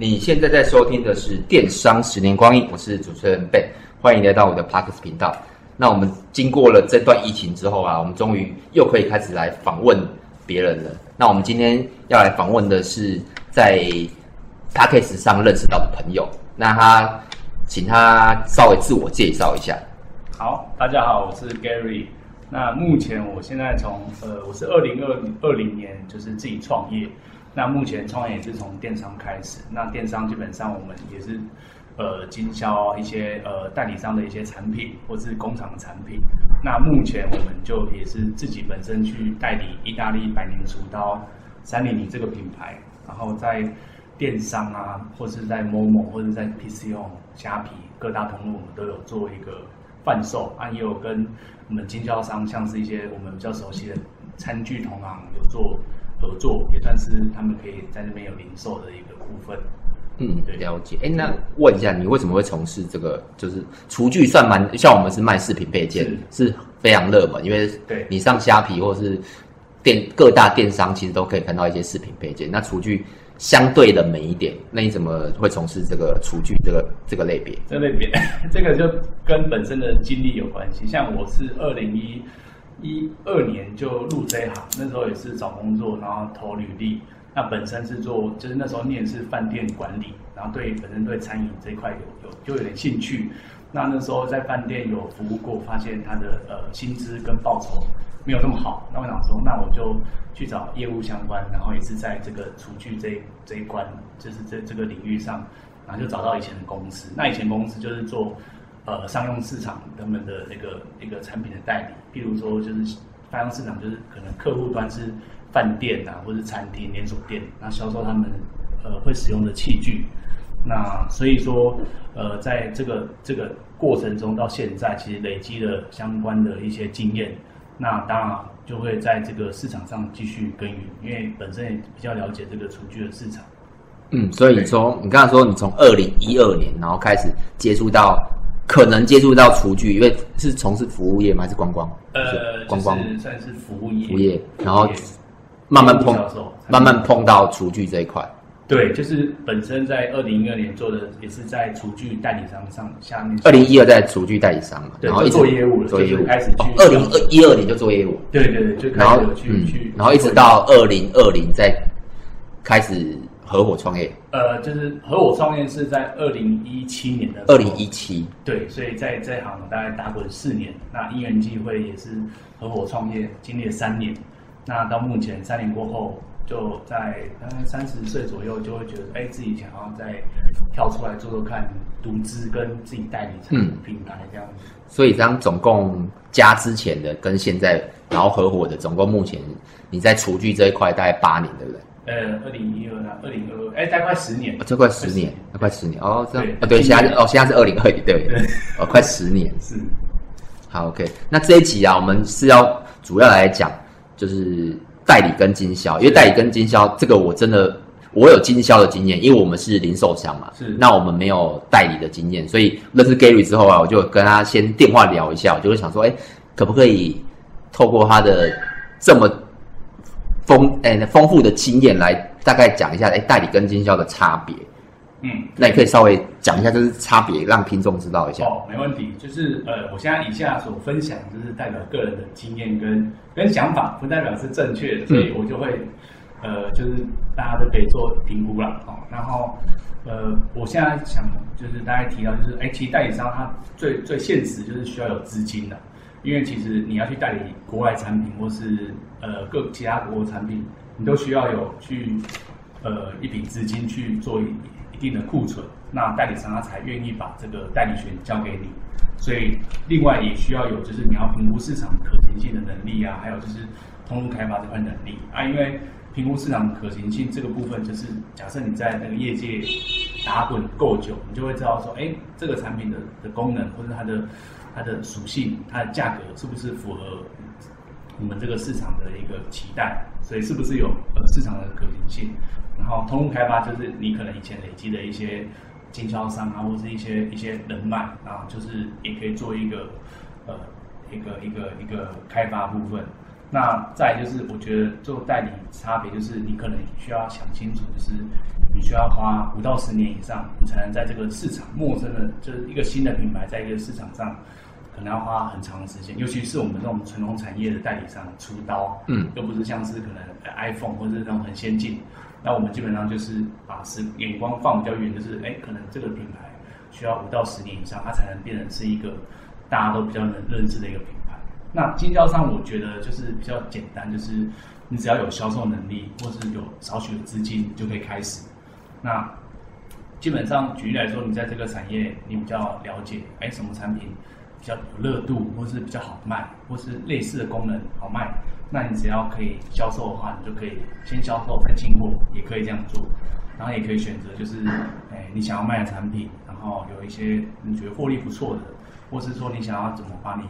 你现在在收听的是《电商十年光阴》，我是主持人 Ben，欢迎来到我的 Parks 频道。那我们经过了这段疫情之后啊，我们终于又可以开始来访问别人了。那我们今天要来访问的是在 Parks 上认识到的朋友，那他请他稍微自我介绍一下。好，大家好，我是 Gary。那目前我现在从呃，我是二零二二零年就是自己创业。那目前创业也是从电商开始。那电商基本上我们也是，呃，经销一些呃代理商的一些产品，或是工厂的产品。那目前我们就也是自己本身去代理意大利百年厨刀三零零这个品牌，然后在电商啊，或是在 Momo 或者在 PChome 虾皮各大通路，我们都有做一个贩售。啊，也有跟我们经销商，像是一些我们比较熟悉的餐具同行有做。合作也算是他们可以在那边有零售的一个部分。嗯，了解。哎，那问一下，你为什么会从事这个？就是厨具算蛮像我们是卖饰品配件，是，是非常热门，因为对你上虾皮或是电各大电商，其实都可以看到一些饰品配件。那厨具相对的美一点，那你怎么会从事这个厨具这个这个类别？这个类别，这个就跟本身的经历有关系。像我是二零一。一二年就入这一行，那时候也是找工作，然后投履历。那本身是做，就是那时候念是饭店管理，然后对本身对餐饮这一块有有就有点兴趣。那那时候在饭店有服务过，发现他的呃薪资跟报酬没有那么好。那我想说，那我就去找业务相关，然后也是在这个厨具这一这一关，就是这这个领域上，然后就找到以前的公司。那以前公司就是做。呃，商用市场他们的那个一个产品的代理，譬如说就是商用市场，就是可能客户端是饭店啊，或是餐厅连锁店，那销售他们呃会使用的器具。那所以说，呃，在这个这个过程中到现在，其实累积了相关的一些经验。那当然就会在这个市场上继续耕耘，因为本身也比较了解这个厨具的市场。嗯，所以你从你刚才说你从二零一二年然后开始接触到。可能接触到厨具，因为是从事服务业吗？还是观光？呃，观光算是服务业。服务业，然后慢慢碰，慢慢碰到厨具这一块。对，就是本身在二零一二年做的，也是在厨具代理商上下面。二零一二在厨具代理商嘛，然后一直做业务了，做业务开始去。二零二一二年就做业务。对对对，就开始去去，然后一直到二零二零再开始。合伙创业，呃，就是合伙创业是在二零一七年的。二零一七，对，所以在这行大概打滚四年，那因缘际会也是合伙创业，经历了三年，那到目前三年过后，就在大概三十岁左右，就会觉得，哎，自己想要再跳出来做做看，独资跟自己代理成品牌这样所以这样总共加之前的跟现在，然后合伙的总共目前你在厨具这一块大概八年，对不对？呃，二零一二啊，二零二二，哎，大概快十年，这快十年，快十年哦，这样啊，对，现在哦，现在是二零二一，对，哦，快十年，是，好，OK，那这一集啊，我们是要主要来讲，就是代理跟经销，因为代理跟经销这个我真的我有经销的经验，因为我们是零售商嘛，是，那我们没有代理的经验，所以认识 Gary 之后啊，我就跟他先电话聊一下，我就会想说，哎，可不可以透过他的这么。丰诶，丰富的经验来大概讲一下，诶，代理跟经销的差别。嗯，那你可以稍微讲一下，就是差别，让听众知道一下。哦，没问题。就是呃，我现在以下所分享，就是代表个人的经验跟跟想法，不代表是正确的，所以我就会、嗯、呃，就是大家都可以做评估了哦。然后呃，我现在想就是大家提到，就是诶，其实代理商他最最现实就是需要有资金的。因为其实你要去代理国外产品，或是呃各其他国的产品，你都需要有去呃一笔资金去做一一定的库存，那代理商他才愿意把这个代理权交给你。所以另外也需要有就是你要评估市场可行性的能力啊，还有就是通路开发这块能力啊。因为评估市场可行性这个部分，就是假设你在那个业界打滚够久，你就会知道说，哎，这个产品的的功能或者它的。它的属性，它的价格是不是符合我们这个市场的一个期待？所以是不是有呃市场的可行性？然后通路开发就是你可能以前累积的一些经销商啊，或是一些一些人脉啊，就是也可以做一个呃一个一个一个开发部分。那再就是，我觉得做代理差别就是，你可能需要想清楚，就是你需要花五到十年以上，你才能在这个市场陌生的，就是一个新的品牌，在一个市场上，可能要花很长的时间。尤其是我们这种传统产业的代理商出刀，嗯，又不是像是可能 iPhone 或者是那种很先进，那我们基本上就是把视眼光放比较远，就是哎，可能这个品牌需要五到十年以上，它才能变成是一个大家都比较能认知的一个品牌。那经销商，我觉得就是比较简单，就是你只要有销售能力，或是有少许的资金，就可以开始。那基本上举例来说，你在这个产业，你比较了解，哎，什么产品比较有热度，或是比较好卖，或是类似的功能好卖，那你只要可以销售的话，你就可以先销售再进货，也可以这样做。然后也可以选择，就是哎，你想要卖的产品，然后有一些你觉得获利不错的，或是说你想要怎么把你。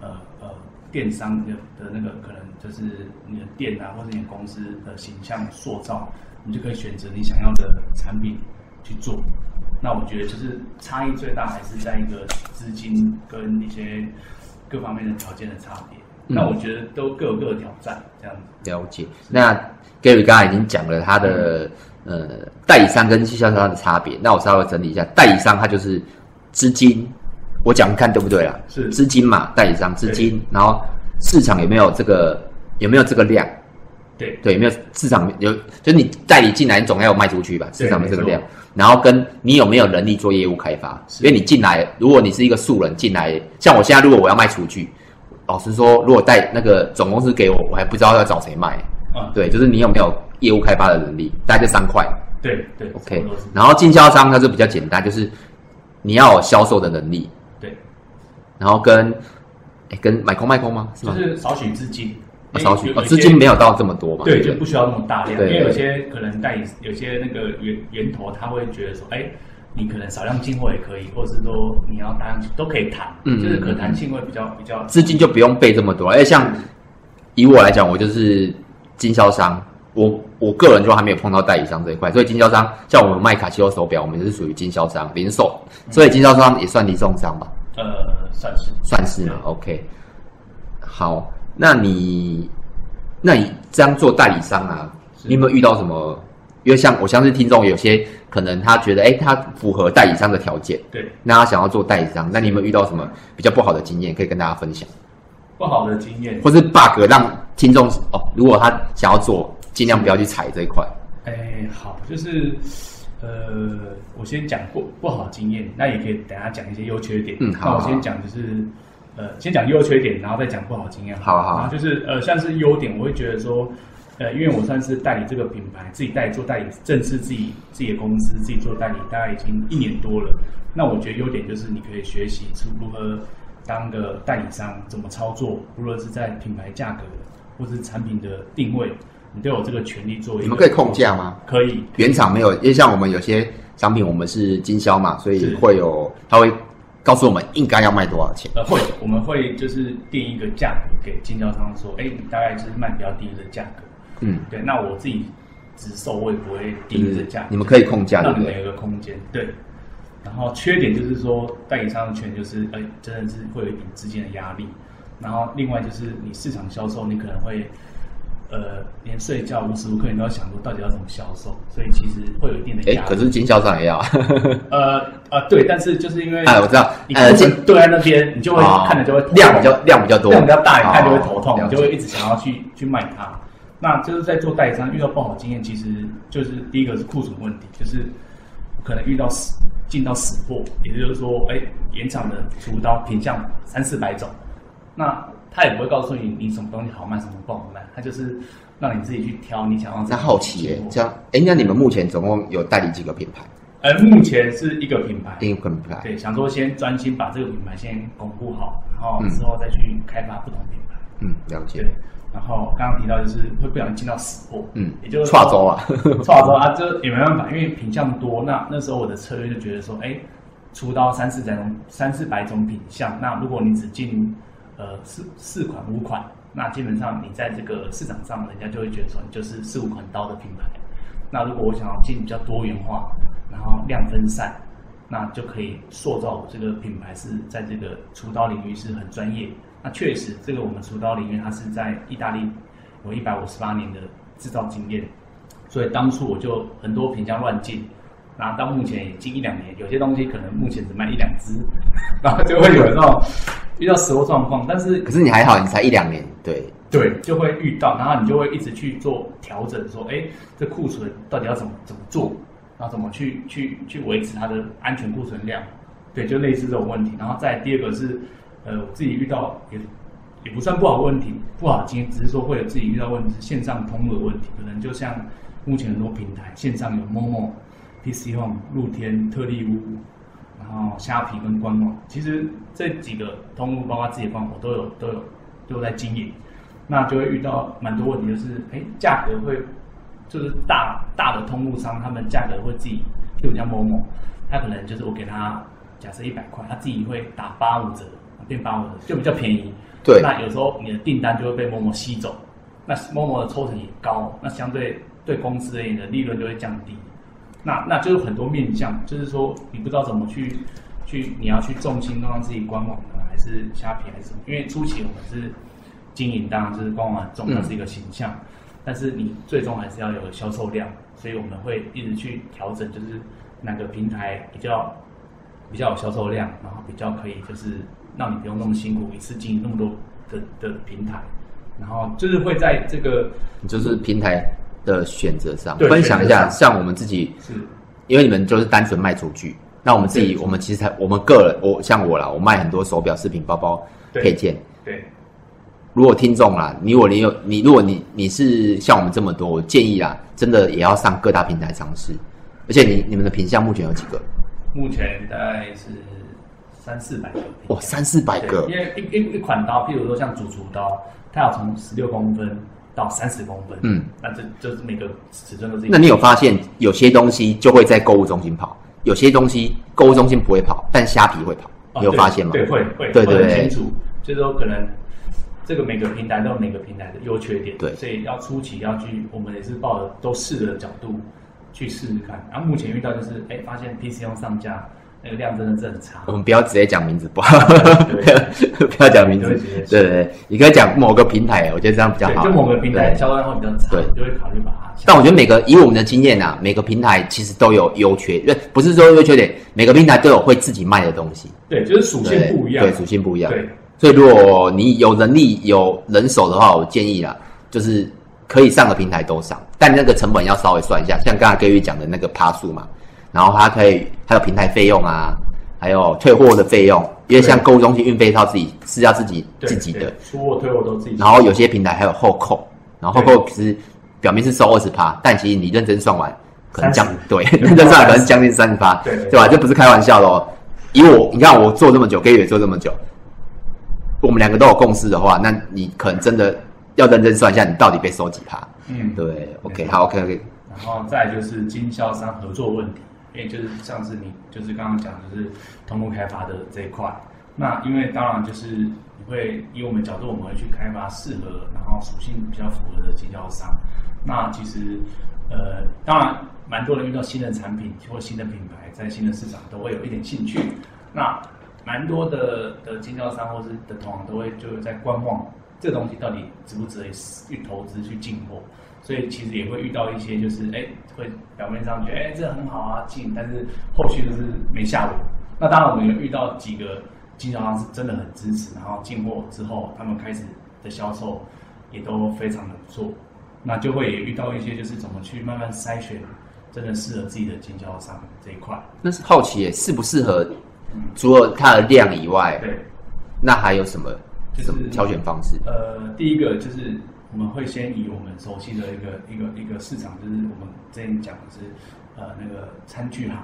呃呃，电商的的那个可能就是你的店啊，或者你的公司的形象塑造，你就可以选择你想要的产品去做。那我觉得就是差异最大还是在一个资金跟一些各方面的条件的差别。嗯、那我觉得都各有各的挑战，这样子。了解。那 Gary 刚才已经讲了他的、嗯、呃代理商跟经销商的差别，那我稍微整理一下，代理商他就是资金。我讲看对不对啦？是资金嘛，代理商资金，然后市场有没有这个有没有这个量？对对，有没有市场有？就是你代理进来，你总要有卖出去吧？市场的这个量，然后跟你有没有能力做业务开发？因为你进来，如果你是一个素人进来，像我现在，如果我要卖厨具，老实说，如果带那个总公司给我，我还不知道要找谁卖。嗯，对，就是你有没有业务开发的能力？大概这三块。对对，OK。然后经销商它就比较简单，就是你要有销售的能力。对然后跟，哎，跟买空卖空吗？是吗？就是少许资金，少许哦，资金没有到这么多嘛？对，就不需要那么大量，因为有些可能代理，有些那个源源头他会觉得说，哎，你可能少量进货也可以，或者是说你要单都可以谈，嗯，就是可谈性会比较比较。资金就不用备这么多，而且像以我来讲，我就是经销商，我我个人就还没有碰到代理商这一块，所以经销商像我们卖卡西欧手表，我们就是属于经销商零售，所以经销商也算零售商吧。呃，算是算是嘛，OK。好，那你那你这样做代理商啊，你有没有遇到什么？因为像我相信听众有些可能他觉得，哎，他符合代理商的条件，对，那他想要做代理商，那你有没有遇到什么比较不好的经验可以跟大家分享？不好的经验，或是 bug 让听众哦，如果他想要做，尽量不要去踩这一块。哎，好，就是。呃，我先讲不不好经验，那也可以等下讲一些优缺点。嗯，好。那我先讲就是，呃，先讲优缺点，然后再讲不好经验。好好。然后就是呃，像是优点，我会觉得说，呃，因为我算是代理这个品牌，自己代理做代理，正式自己自己的公司自己做代理，大概已经一年多了。那我觉得优点就是你可以学习出如何当个代理商，怎么操作，无论是在品牌价格或是产品的定位。你都有这个权利做。你们可以控价吗？可以，原厂没有，因为像我们有些商品，我们是经销嘛，所以会有，他会告诉我们应该要卖多少钱。呃，会，我们会就是定一个价格给经销商说，哎，你大概就是卖比较低的价格。嗯，对。那我自己直售，我也不会定这价格。你们可以控价，让你们有一个空间。对。然后缺点就是说，代理商的权就是，哎，真的是会有一点资金的压力。然后另外就是你市场销售，你可能会。呃，连睡觉无时无刻你都要想说到底要怎么销售，所以其实会有一定的压力。可是经销商也要。呃呃，对，但是就是因为哎，我知道，呃，对在那边，你就会看着就会量比较量比较多，量比较大，你看就会头痛，你就会一直想要去去卖它。那就是在做代理商遇到不好经验，其实就是第一个是库存问题，就是可能遇到死进到死货，也就是说，哎，原厂的厨刀品相三四百种，那。他也不会告诉你你什么东西好卖，什么不好卖，他就是让你自己去挑你想要。那好奇耶，这样哎，那你们目前总共有代理几个品牌？呃，目前是一个品牌，一个品牌。对，想说先专心把这个品牌先巩固好，然后之后再去开发不同品牌。嗯，了解。对，然后刚刚提到就是会不小心进到死货，嗯，也就是跨州啊，跨州啊，这也没办法，因为品相多。那那时候我的策略就觉得说，哎，出到三四百种，三四百种品相，那如果你只进呃，四四款五款，那基本上你在这个市场上，人家就会觉得说你就是四五款刀的品牌。那如果我想要进比较多元化，然后量分散，那就可以塑造这个品牌是在这个厨刀领域是很专业，那确实，这个我们厨刀领域，它是在意大利有一百五十八年的制造经验，所以当初我就很多品项乱进，然后到目前也近一两年，有些东西可能目前只卖一两支，然后就会有那种遇到时候状况。但是可是你还好，你才一两年，对对，就会遇到，然后你就会一直去做调整，说，哎，这库存到底要怎么怎么做，然后怎么去去去维持它的安全库存量，对，就类似这种问题。然后再第二个是。呃，我自己遇到也也不算不好的问题，不好的经验，只是说会有自己遇到问题是线上通路的问题，可能就像目前很多平台线上有 Momo、PC Home、露天、特力屋，然后虾皮跟官网，其实这几个通路包括自己的官网我都有都有都有在经营，那就会遇到蛮多问题，就是哎价格会就是大大的通路商他们价格会自己，就像 Momo，他可能就是我给他假设一百块，他自己会打八五折。变八五折就比较便宜，对。那有时候你的订单就会被 Momo 吸走，那 Momo 的抽成也高，那相对对公司而言的利润就会降低。那那就是很多面向，就是说你不知道怎么去去，你要去重心弄到自己官网呢，还是虾皮还是什么？因为初期我们是经营，当然就是官网很重要，是一个形象，嗯、但是你最终还是要有销售量，所以我们会一直去调整，就是哪个平台比较比较有销售量，然后比较可以就是。让你不用那么辛苦，一次经营那么多的的平台，然后就是会在这个，就是平台的选择上分享一下。像我们自己是，因为你们就是单纯卖厨具，那我们自己，我们其实才我们个人，我像我啦，我卖很多手表、饰品、包包、配件。对，如果听众啦，你如果你有你，如果你你是像我们这么多，我建议啊，真的也要上各大平台尝试。而且你你们的品相目前有几个？目前大概是。三四百个哇，三四百个，因为一一一款刀，譬如说像主厨刀，它要从十六公分到三十公分，嗯，那这就是每个尺寸都是。那你有发现有些东西就会在购物中心跑，有些东西购物中心不会跑，但虾皮会跑，你有发现吗？对，会会，对对，很清楚，就是说可能这个每个平台都有每个平台的优缺点，对，所以要初期要去，我们也是抱着都试的角度去试试看。然后目前遇到就是，哎，发现 PC 用上架。那个量真的是很差。我们不要直接讲名字，不好，不要讲名字。对对对，你可以讲某个平台，我觉得这样比较好。就某个平台销量会比较差，对，就会考虑把它。但我觉得每个以我们的经验啊，每个平台其实都有优缺，不是说优缺点，每个平台都有会自己卖的东西。对，就是属性不一样。对，属性不一样。对，所以如果你有能力、有人手的话，我建议啦，就是可以上的平台都上，但那个成本要稍微算一下，像刚才 Gary 讲的那个趴数嘛。然后它可以还有平台费用啊，还有退货的费用，因为像购物中心运费套自己是要自己自己的，出货退货都自己。然后有些平台还有后扣，然后后扣其实表面是收二十趴，但其实你认真算完可能将对 认真算完可能将近三十趴，对对吧？这不是开玩笑的哦。以我你看我做这么久，可以也做这么久，我们两个都有共识的话，那你可能真的要认真算一下，你到底被收几趴？嗯，对，OK，好，OK OK。然后再就是经销商合作问题。因为就是上次你就是刚刚讲就是通过开发的这一块，那因为当然就是你会以我们角度，我们会去开发适合然后属性比较符合的经销商。那其实呃，当然蛮多人遇到新的产品或新的品牌，在新的市场都会有一点兴趣。那蛮多的的经销商或是的同行都会就是在观望这东西到底值不值得去投资去进货。所以其实也会遇到一些，就是哎，会表面上觉得哎，这很好啊，进，但是后续就是没下文。那当然，我们也遇到几个经销商是真的很支持，然后进货之后，他们开始的销售也都非常的不错。那就会也遇到一些，就是怎么去慢慢筛选真的适合自己的经销商这一块。那是好奇耶，适不适合？除了它的量以外，对，那还有什么？什么挑选方式？呃，第一个就是。我们会先以我们熟悉的一个一个一个市场，就是我们之前讲的是，呃，那个餐具行，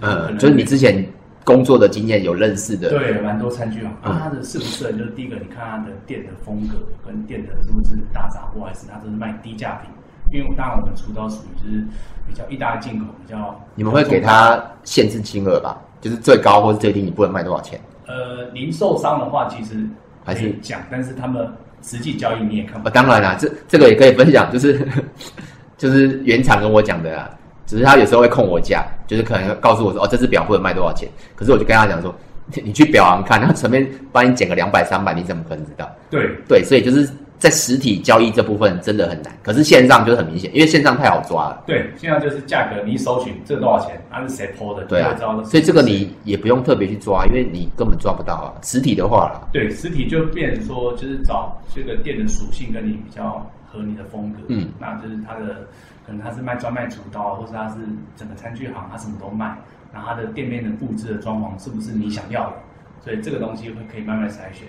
嗯，就是你之前工作的经验有认识的，对，蛮多餐具行，那它的适不适合？就是第一个，你看它的店的风格跟店的是不是大杂货，还是它都是卖低价品？因为当然我们厨刀属于就是比较意大利进口，比较你们会给他限制金额吧？就是最高或是最低，你不能卖多少钱？呃，零售商的话，其实还是讲，但是他们。实际交易你也看不到。当然啦，这这个也可以分享，就是 就是原厂跟我讲的啊，只是他有时候会控我价，就是可能告诉我说，哦，这只表不能卖多少钱，可是我就跟他讲说，你去表行看，他随便帮你减个两百三百，你怎么可能知道？对对，所以就是。在实体交易这部分真的很难，可是线上就是很明显，因为线上太好抓了。对，线上就是价格，你一搜寻这多少钱，它是谁 po 的，对啊，所以这个你也不用特别去抓，因为你根本抓不到啊。实体的话啦，对，实体就变成说，就是找这个店的属性跟你比较合你的风格，嗯，那就是它的可能它是卖专卖主刀，或是它是整个餐具行，它什么都卖，然后它的店面的布置的装潢是不是你想要的，所以这个东西会可以慢慢筛选。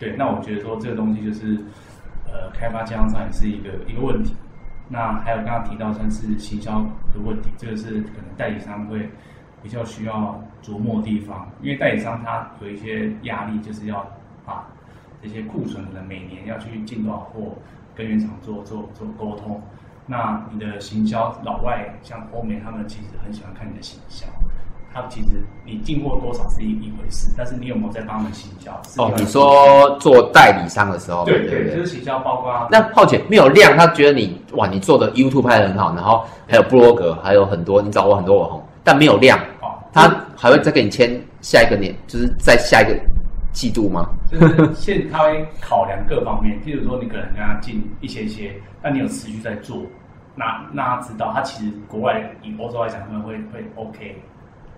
对，那我觉得说这个东西就是。呃，开发经销商也是一个一个问题。那还有刚刚提到算是行销的问题，这个是可能代理商会比较需要琢磨的地方，因为代理商他有一些压力，就是要把这些库存可能每年要去进多少货，跟原厂做做做沟通。那你的行销老外像欧美，他们其实很喜欢看你的行销。他其实你进货多少是一一回事，但是你有没有在帮他们行销？哦，你说做代理商的时候，对对，对，就是行销包括。那浩姐没有量，他觉得你哇，你做的 YouTube 拍的很好，然后还有部落格，还有很多你找过很多网红，但没有量，哦，他还会再给你签下一个年，就是在下一个季度吗？就是现他会考量各方面，譬如说你可能跟他进一些些，但你有持续在做，那那他知道他其实国外以欧洲来讲，他们会会 OK。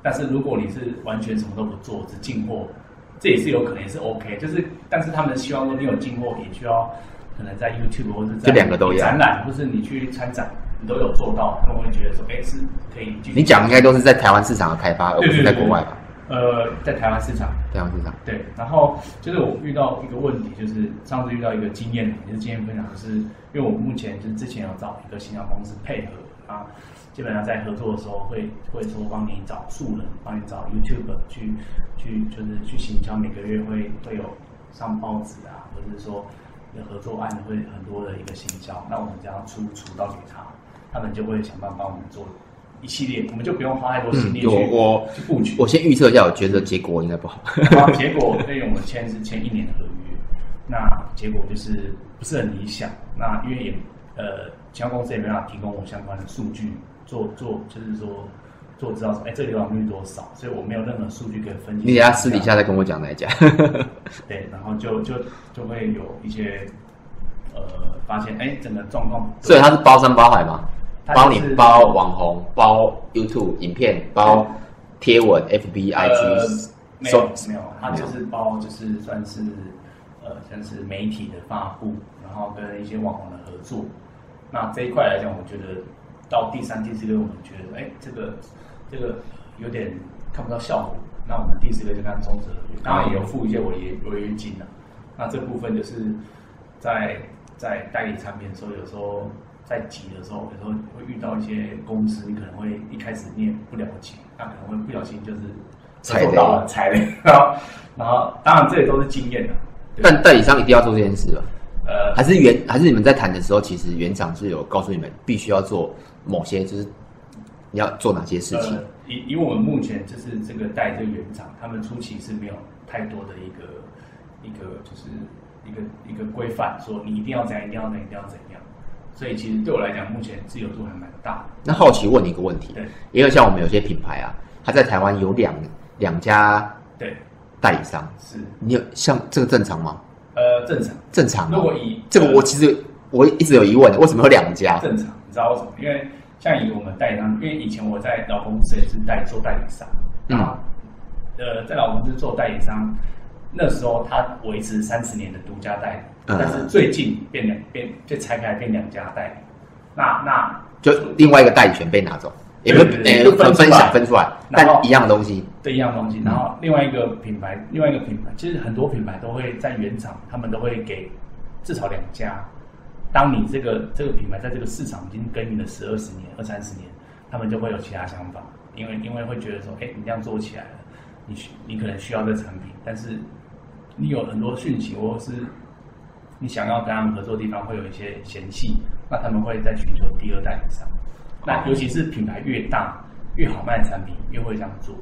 但是如果你是完全什么都不做，只进货，这也是有可能也是 OK。就是，但是他们希望说你有进货，也需要可能在 YouTube 或者在两个都要展览，或是你去参展，你都有做到，他们会觉得说，哎，是可以。你讲应该都是在台湾市场的开发，而不是在国外吧？呃，在台湾市场，台湾市场。对，然后就是我遇到一个问题，就是上次遇到一个经验，也是经验分享，就是因为我目前就是之前有找一个新药公司配合啊。基本上在合作的时候会会说帮你找素人，帮你找 YouTube 去去就是去行销，每个月会会有上报纸啊，或者是说有合作案会很多的一个行销，那我们只要出出道给他，他们就会想办法帮我们做一系列，我们就不用花太多心力去、嗯、我去布局。我先预测一下，我觉得结果应该不好。然后结果因为我们签是签一年的合约，那结果就是不是很理想。那因为也呃，其他公司也没办法提供我相关的数据。做做就是说做知道说，哎，这个流转率多少？所以我没有任何数据可以分析。你等下私底下再跟我讲哪一家。对，然后就就就会有一些呃发现，哎，整个状况。所以他是包山包海吗？包你包网红，包 YouTube 影片，包贴文 FB IG。没有没有，他就是包就是算是呃像是媒体的发布，然后跟一些网红的合作。那这一块来讲，我觉得。到第三、第四个，我们觉得，哎，这个这个有点看不到效果。那我们第四个就看终止合约，当然也有付一些违约违约金了。那这部分就是在在代理产品的时候，有时候在急的时候，有时候会遇到一些公司，你可能会一开始你也不了解，那可能会不小心就是踩到了踩雷，然后然后当然这也都是经验的。但代理商一定要做这件事了。呃，还是原还是你们在谈的时候，其实园长是有告诉你们必须要做。某些就是你要做哪些事情？呃、以以我们目前就是这个带这个原厂，他们初期是没有太多的一个一个就是一个一个规范，说你一定要怎样，一定要怎样，一定要怎样。所以其实对我来讲，目前自由度还蛮大。那好奇问你一个问题，对，因为像我们有些品牌啊，它在台湾有两两家对代理商，是你有像这个正常吗？呃，正常，正常。如果以这个，我其实我一直有疑问，为什么有两家？正常。你知道为什么？因为像以我们代理商，因为以前我在老公司也是代做代理商，嗯，呃，在老公司做代理商，那时候他维持三十年的独家代理，嗯，但是最近变两变就拆开变两家代理，那那就另外一个代理权被拿走，也不也分分享分出来，但一样的东西，对一样东西，然后另外一个品牌，另外一个品牌，其实很多品牌都会在原厂，他们都会给至少两家。当你这个这个品牌在这个市场已经耕耘了十二十年、二三十年，他们就会有其他想法，因为因为会觉得说，哎，你这样做起来了，你需你可能需要这产品，但是你有很多讯息，或者是你想要跟他们合作的地方会有一些嫌隙，那他们会在寻求第二代理商。那尤其是品牌越大越好卖的产品，越会这样做。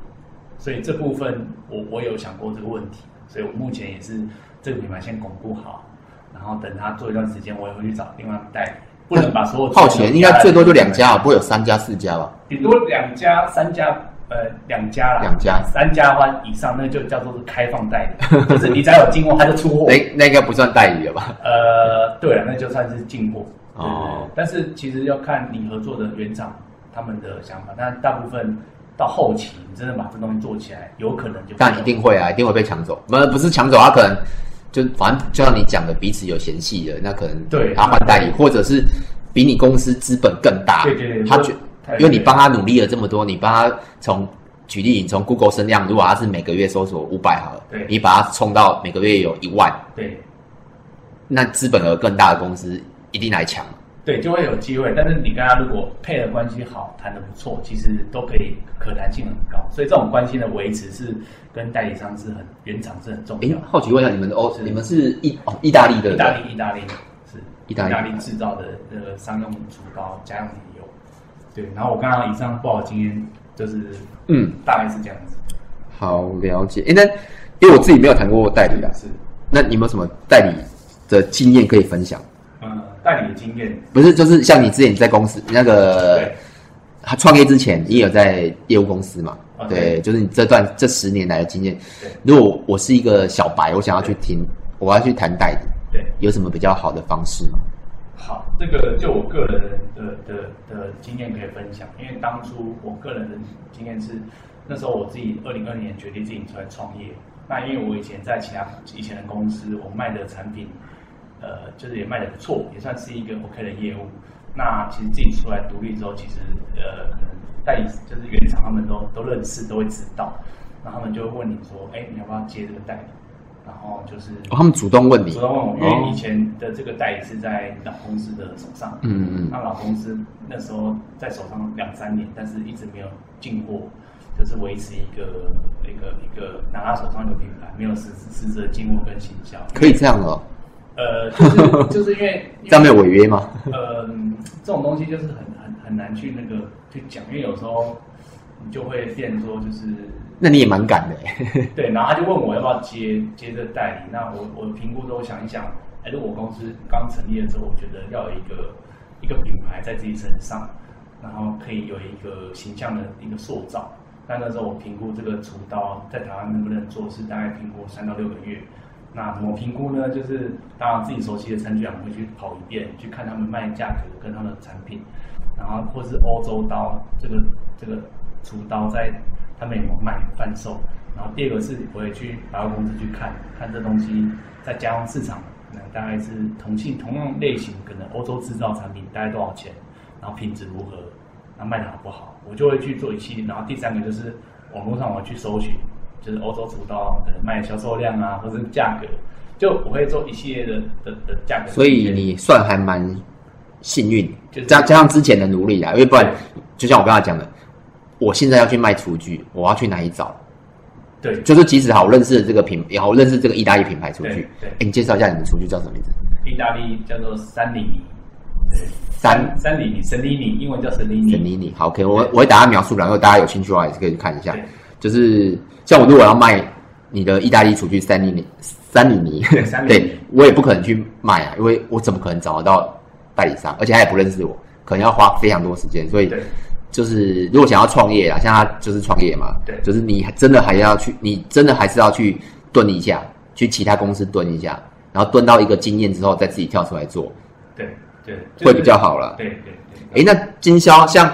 所以这部分我我有想过这个问题，所以我目前也是这个品牌先巩固好。然后等他做一段时间，我也会去找另外代理，不能把所有。耗钱，应该最多就两家，不会有三家、四家吧？顶多两家、三家，呃两家啦，两家三家或以上，那就叫做是开放代理，就是你只要有进货，他就出货。那那应该不算代理了吧？呃，对了，那就算是进货。哦，但是其实要看你合作的原厂他们的想法，但大部分到后期，你真的把这东西做起来，有可能就但一定会啊，一定会被抢走。不，不是抢走，他可能就反正就像你讲的，彼此有嫌隙的，那可能对。他换代理，或者是比你公司资本更大，对对对，他觉。因为你帮他努力了这么多，你帮他从举例，你从 Google 声量，如果他是每个月搜索五百好了，对，你把它冲到每个月有一万，对，那资本额更大的公司一定来抢，对，就会有机会。但是你跟他如果配的关系好，谈的不错，其实都可以可谈性很高。所以这种关系的维持是跟代理商是很原厂是很重要的。好奇问一下，你们的哦，你们是意哦意大利的，意大利意大利是意大利制造的那个商用厨包家用油对，然后我刚刚以上不好经验就是，嗯，大概是这样子。好了解，哎，那因为我自己没有谈过代理啊，是。那你有没有什么代理的经验可以分享？嗯，代理的经验不是，就是像你之前在公司那个，他创业之前，你也有在业务公司嘛？对，就是你这段这十年来的经验。对，如果我是一个小白，我想要去听，我要去谈代理，对，有什么比较好的方式吗？好，这个就我个人的的的，的经验可以分享，因为当初我个人的经验是，那时候我自己二零二零年决定自己出来创业，那因为我以前在其他以前的公司，我卖的产品，呃，就是也卖的不错，也算是一个 OK 的业务。那其实自己出来独立之后，其实呃，可能代理就是原厂他们都都认识，都会知道，然后他们就会问你说，哎，你要不要接这个代理？然后就是、哦、他们主动问你，主动问我，因为以前的这个代理是在老公司的手上，嗯嗯，那老公司那时候在手上两三年，但是一直没有进货，就是维持一个一个一个拿他手上的品牌，没有实实质的进货跟行销，可以这样哦。呃，就是 就是因为这样没有违约吗？呃，这种东西就是很很很难去那个去讲，因为有时候你就会变说就是。那你也蛮敢的，对，然后他就问我要不要接接着代理，那我我评估之后想一想，哎，如果我公司刚成立的时候，我觉得要有一个一个品牌在自己身上，然后可以有一个形象的一个塑造。但那时候我评估这个厨刀在台湾能不能做，是大概评估三到六个月。那怎么评估呢？就是当然自己熟悉的餐具啊，我会去跑一遍，去看他们卖价格跟他们的产品，然后或是欧洲刀这个这个厨刀在。他们有没有卖贩售？然后第二个是我会去百货公司去看看这东西在家用市场，那大概是同性同样类型，可能欧洲制造产品大概多少钱？然后品质如何？然后卖的好不好？我就会去做一系列。然后第三个就是网络上我去搜寻，就是欧洲厨刀可能卖销售量啊，或者是价格，就我会做一系列的的的价格。所以你算还蛮幸运，就是加加上之前的努力啊，因为不然就像我刚才讲的。我现在要去卖厨具，我要去哪里找？对，就是即使好，我认识这个品，也好认识这个意大利品牌厨具。对，哎，你介绍一下你的厨具叫什么名字？意大利叫做三厘米。三三厘米，神厘米，英文叫神厘米。神厘米，好，OK，我我会打下描述然后大家有兴趣的话，也是可以去看一下。就是像我如果要卖你的意大利厨具三厘米，三厘米，对，我也不可能去卖啊，因为我怎么可能找得到代理商？而且他也不认识我，可能要花非常多时间，所以。就是如果想要创业啊，像他就是创业嘛，对，就是你真的还要去，你真的还是要去蹲一下，去其他公司蹲一下，然后蹲到一个经验之后，再自己跳出来做，对对，会比较好了。对对对。哎，那经销像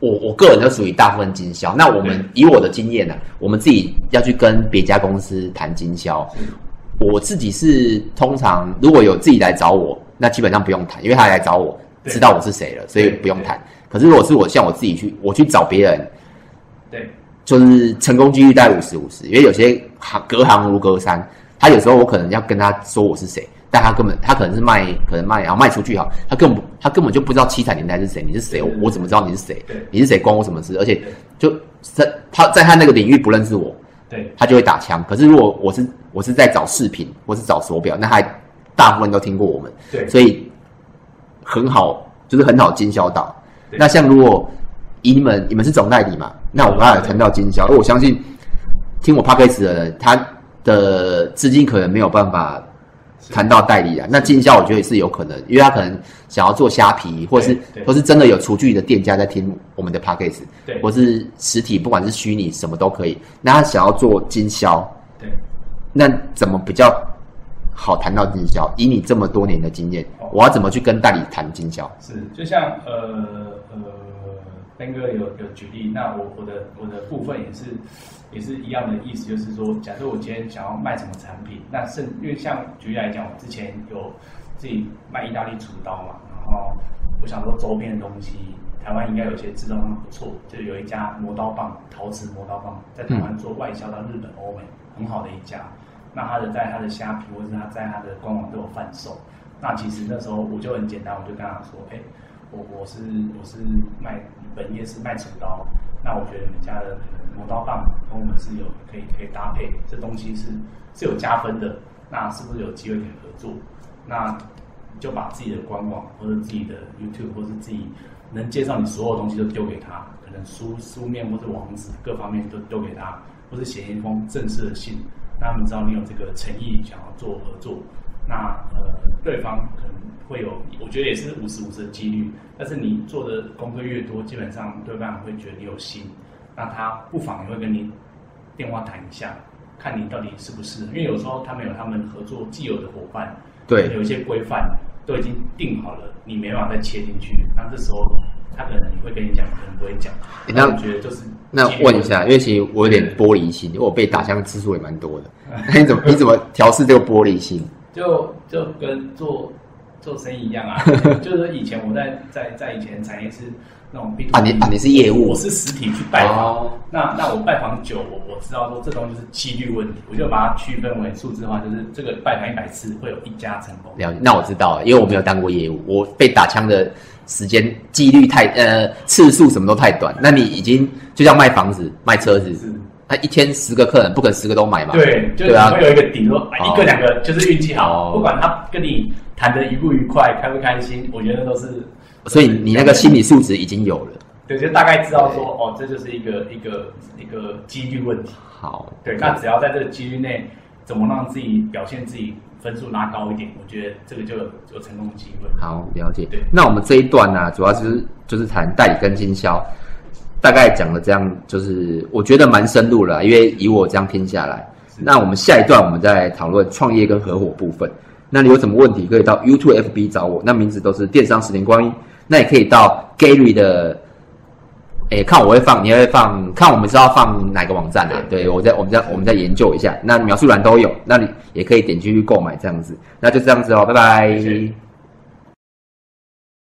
我我个人就属于大部分经销。那我们以我的经验呢，我们自己要去跟别家公司谈经销，我自己是通常如果有自己来找我，那基本上不用谈，因为他来找我知道我是谁了，所以不用谈。可是如果是我像我自己去，我去找别人，对，就是成功几率大概五十五十，因为有些行隔行如隔山，他有时候我可能要跟他说我是谁，但他根本他可能是卖可能卖然后卖出去哈，他根本他根本就不知道七彩年代是谁，你是谁，我我怎么知道你是谁？你是谁关我什么事？而且就在他在他那个领域不认识我，对，他就会打枪。可是如果我是我是在找饰品或是找手表，那他大部分都听过我们，对，所以很好，就是很好经销到。那像如果以你们你们是总代理嘛，那我刚才谈到经销，而我相信听我 Podcast 的人，他的资金可能没有办法谈到代理啊。那经销我觉得也是有可能，因为他可能想要做虾皮，或是或是真的有厨具的店家在听我们的 podcast，对，或是实体，不管是虚拟什么都可以。那他想要做经销，对，那怎么比较好谈到经销？以你这么多年的经验，哦、我要怎么去跟代理谈经销？是，就像呃呃斌哥有有举例，那我我的我的部分也是。也是一样的意思，就是说，假设我今天想要卖什么产品，那甚因为像举例来讲，我之前有自己卖意大利厨刀嘛，然后我想说周边的东西，台湾应该有些制造商不错，就有一家磨刀棒，陶瓷磨刀棒，在台湾做外销到日本、欧美，很好的一家。那他的在他的虾皮或者他在他的官网都有贩售。那其实那时候我就很简单，我就跟他说，哎，我我是我是卖本业是卖厨刀。那我觉得你们家的磨刀棒跟我们是有可以可以搭配，这东西是是有加分的。那是不是有机会可以合作？那就把自己的官网或者自己的 YouTube 或者自己能介绍你所有东西都丢给他，可能书书面或者网址各方面都丢给他，或者写一封正式的信，让他们知道你有这个诚意想要做合作。那呃，对方可能会有，我觉得也是五十五十的几率。但是你做的功课越多，基本上对方会觉得你有心，那他不妨也会跟你电话谈一下，看你到底是不是。因为有时候他们有他们合作既有的伙伴，对，有一些规范都已经定好了，你没办法再切进去。那这时候他可能你会跟你讲，可能不会讲。那我觉得就是那问一下，因为其实我有点玻璃心，因为我被打枪的次数也蛮多的。那 你怎么你怎么调试这个玻璃心？就就跟做做生意一样啊，就是以前我在在在以前产业是那种啊，你啊你是业务，我是实体去拜访。哦、那那我拜访久，我我知道说这东西是几率问题，我就把它区分为数字化，就是这个拜访一百次会有一家成功。了解，那我知道了，因为我没有当过业务，我被打枪的时间几率太呃次数什么都太短。那你已经就像卖房子卖车子。是他一天十个客人，不可能十个都买嘛？对，就是会有一个底，说一个两个就是运气好，不管他跟你谈得愉不愉快，开不开心，我觉得都是。所以你那个心理素质已经有了。对，就大概知道说，哦，这就是一个一个一个几率问题。好，对，那只要在这个几率内，怎么让自己表现自己分数拉高一点，我觉得这个就有有成功的机会。好，了解。对，那我们这一段呢，主要就是就是谈代理跟经销。大概讲了这样，就是我觉得蛮深入了，因为以我这样听下来，那我们下一段我们再讨论创业跟合伙部分。那你有什么问题可以到 YouTube FB 找我，那名字都是电商十年光阴。那也可以到 Gary 的，诶，看我会放，你会放，看我们是要放哪个网站啊？对，我在我们在我们再研究一下。那描述栏都有，那你也可以点进去购买这样子。那就这样子哦，拜拜。谢谢。